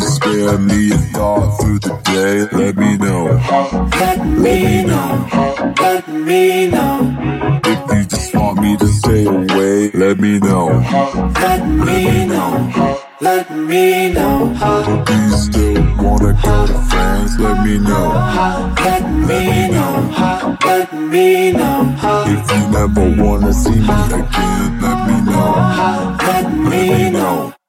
spare me a thought through the day. Let me know. Let me know. Let me know. If you just want me to stay away, let me know. Let me know. Let me know how do you still wanna go to Let me know how. Let me know how. Let me know how. If you never wanna see me again, let me know how. Let me know.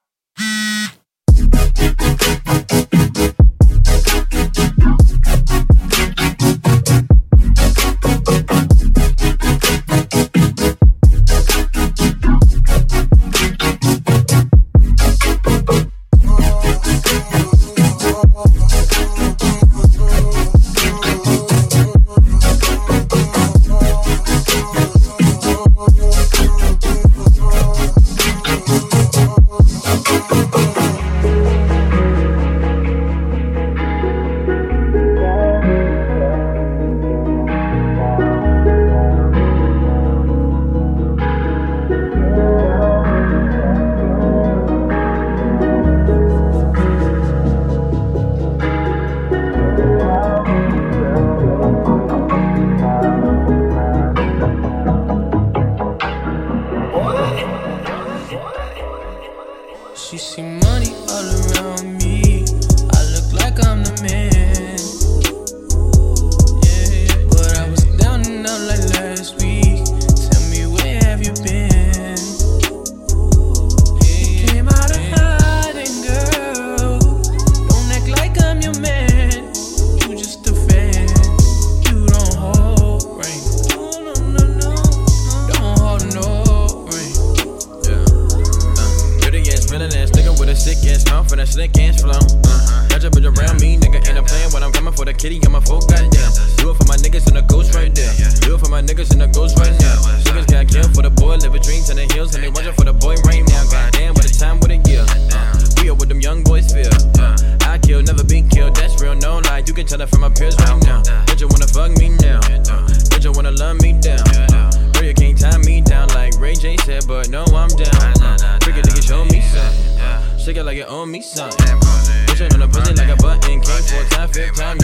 with dreams and the hills and they wonder for the boy right now. Goddamn, what a time, what a year. Uh, we are what them young boys feel. Uh, I kill, never been killed. That's real, no lie. You can tell that from my peers right now. Did you wanna fuck me now? Uh, did you wanna love me down? Uh, girl, you can't tie me down like Ray J said, but no, I'm down. Uh, nigga, show me something. Uh. Shake it like it owe me something. Pushing on the pussy like a button. Came four times, fifth time.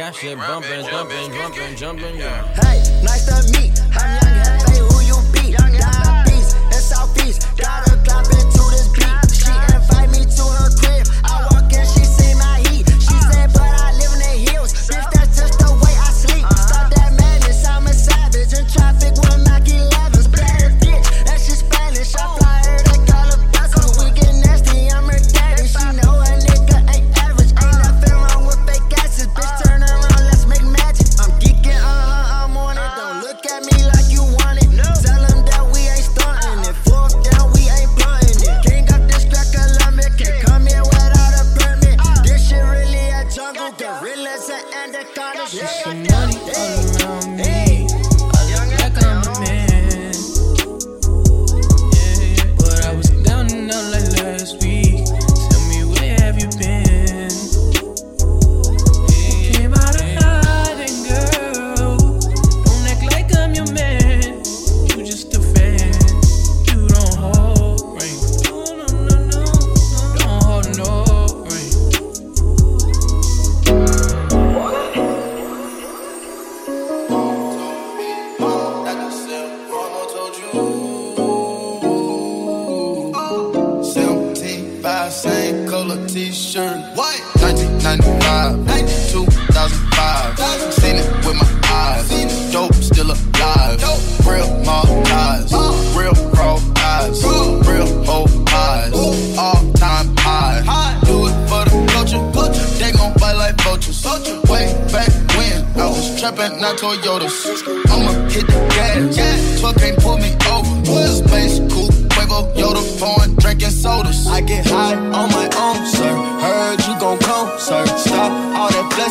got shit bumping, jumping, jumping, jumping, yeah. Hey, nice to meet. I'm young, hey, who you be? Young, beast in Southeast. Got a clap into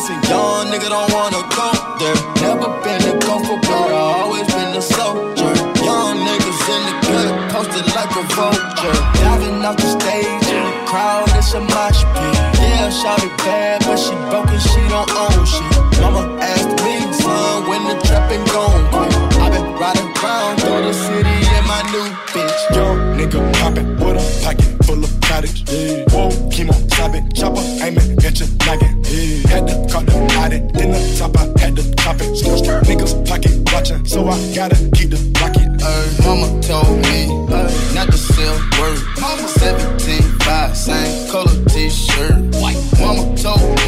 Listen, young nigga don't wanna go there. Never been a comfortable, I always been a soldier. Young niggas in the cut, posted like a vulture. Diving off the stage in the crowd, it's a mosh pit. Yeah, shout it bad, but she broke and she don't own shit. Mama asked me, son, when the trapping gon' quit. I been riding around through the city in my new bitch. Young nigga popping with a pocket full of cottage. Whoa, chemo, chop it, chopper, aim it, get your knock. It in the top, I had to top it. Niggas pocket watching, so I gotta keep the pocket. Uh, mama told me uh, not to sell word. Mama 17, 5, same color t shirt. White. Mama told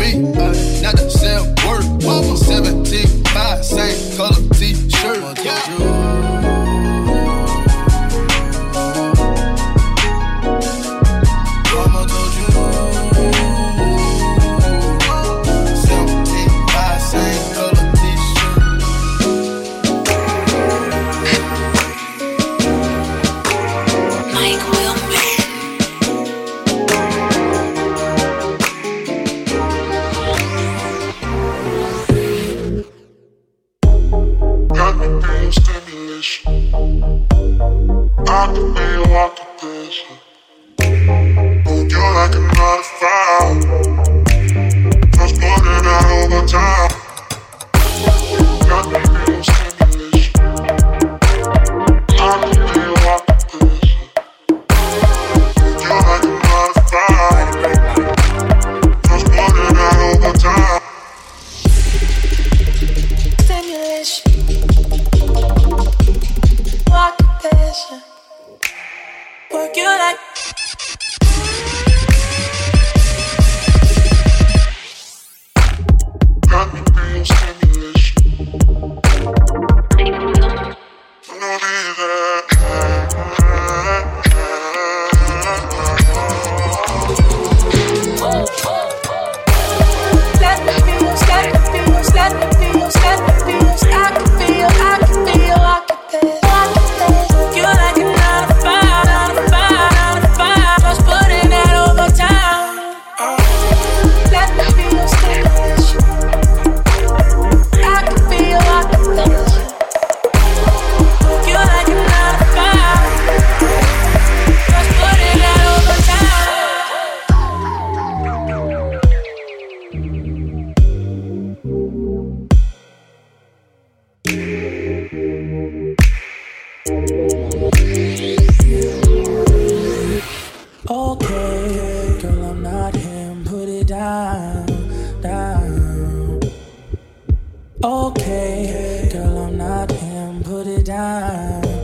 put it down.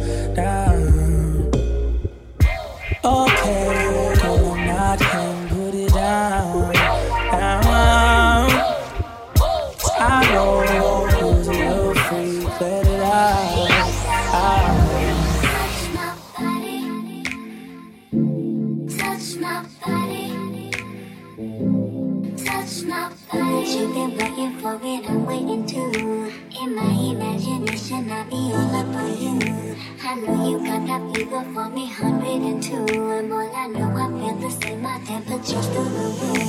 temperature through the roof.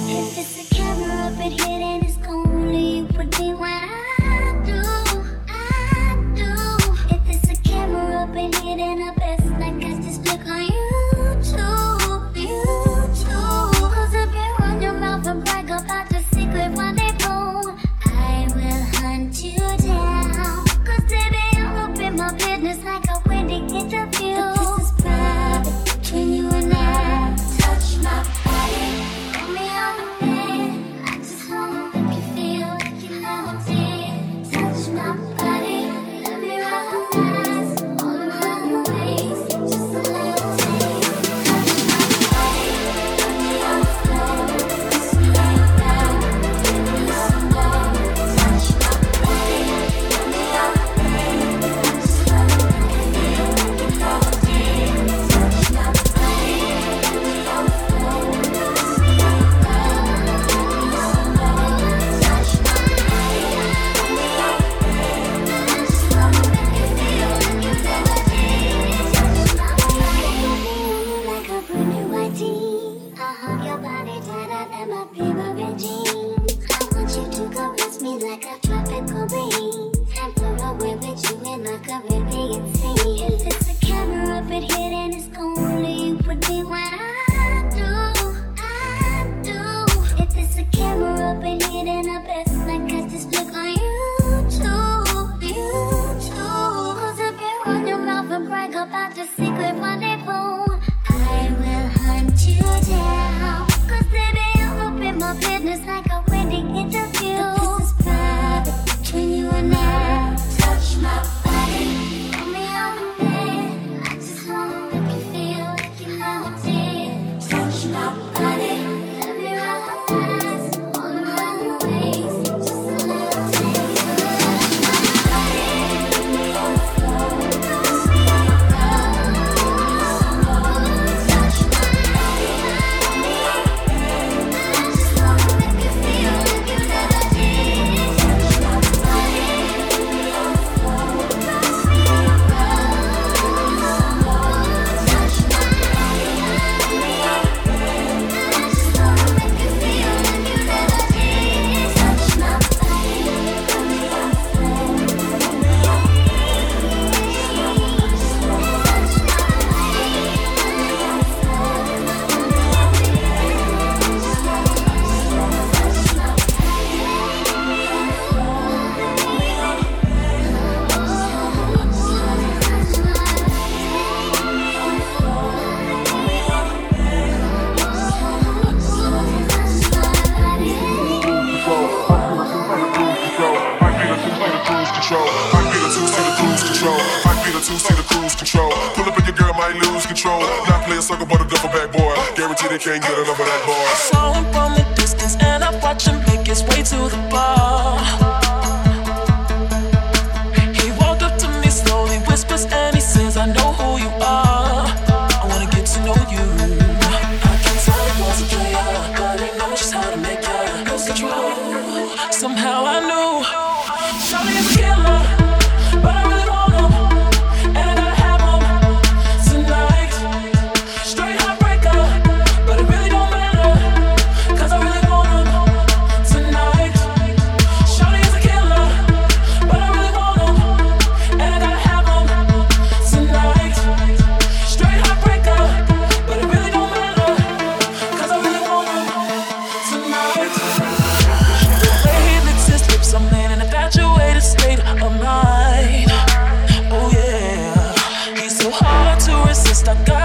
stuck up.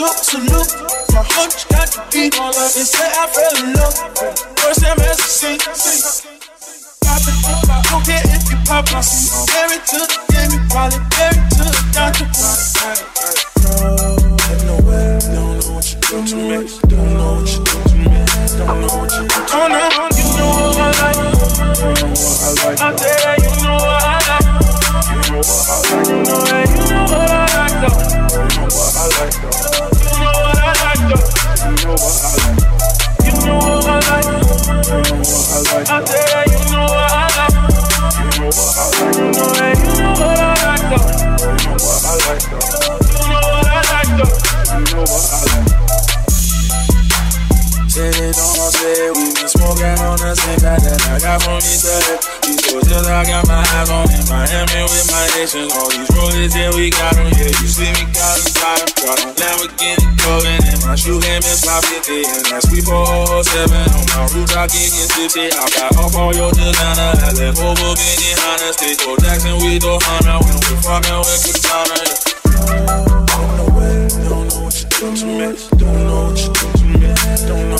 took salute. My hunch got the beat. They say I fell in love. First time as a Poppin', I don't care if you pop my seat. Married to the game, you probably married to the doctor. No, don't know where. Don't know what you do to me. Don't know what you do to me. Don't know what you do to me. Oh no, you know what I like. You know what I like. Out there, you know what I like. You know what I like. You know what I like though. You know what I like though. You know what I like. You know what I like. You know what I like. You know what I like. You know what I like though. You know what I like though. You know what I like. You know what I like. Said don't say we been smoking on the same path that I got from each other. These I got my eyes on in Miami with my nations. All these rollers, yeah, we got them. Yeah, you see me got inside. Got a Lamborghini Coven and my shoe game is 550. And that's we 407. On my roof, I get tipsy. I got off all your designer. I left over Benihana. Stay Joe Jackson, we do Hunter. When we fucking with Katana. Where, don't know what you do to me. Don't know what you do to me. Don't know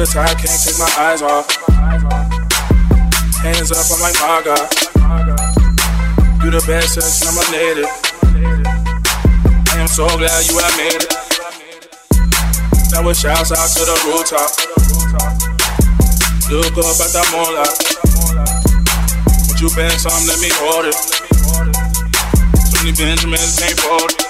the type can't take my eyes off. Hands up, I'm like my God. You the best since I'm a native. I am so glad you have made it. That was shouts out to the rooftop. Look up at the moonlight. Would you bend some? Let me hold it. Many Benjamins can't fold it.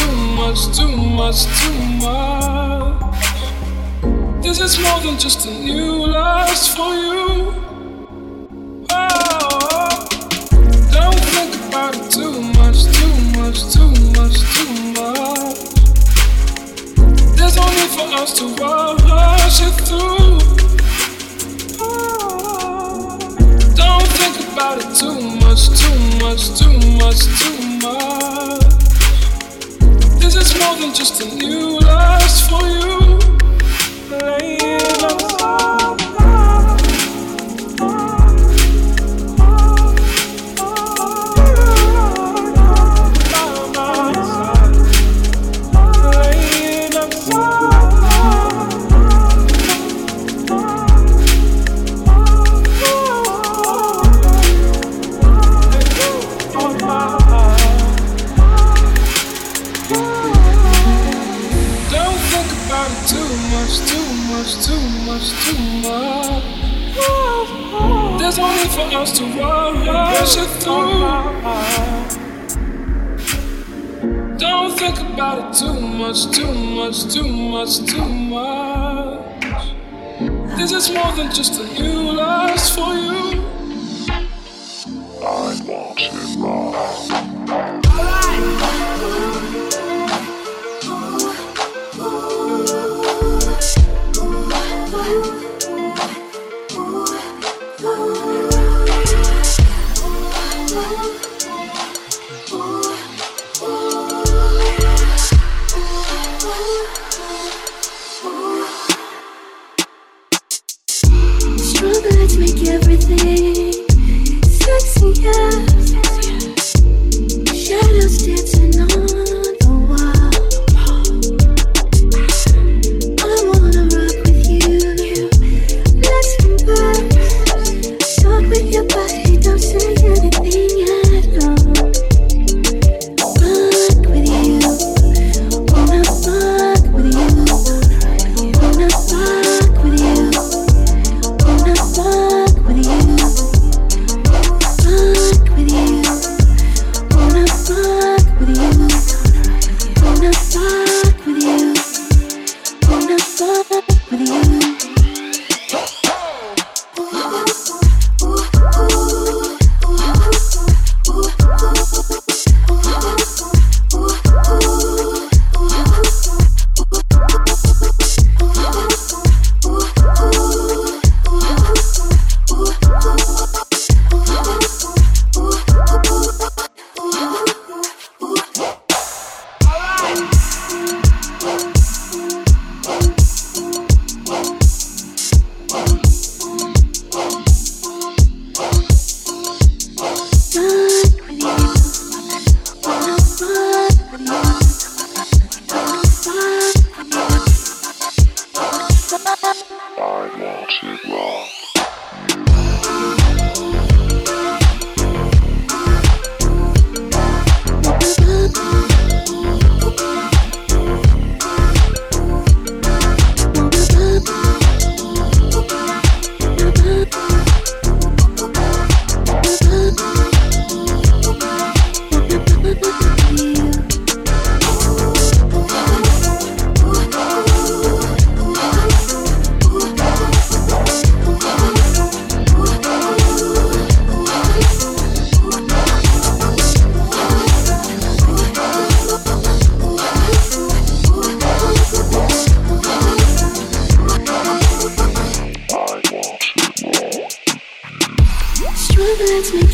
Too much, too much, too much. This is more than just a new lust for you. Oh, don't think about it too much, too much, too much, too much. There's no need for us to rush it through. Don't think about it too much, too much, too much, too much. This is more than just a new lust for you. Laying up.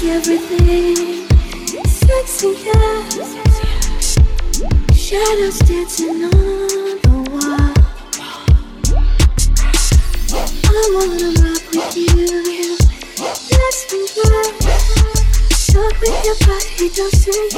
Everything. Shadows dancing on the wall. I wanna rock with you. Let's with your body, don't say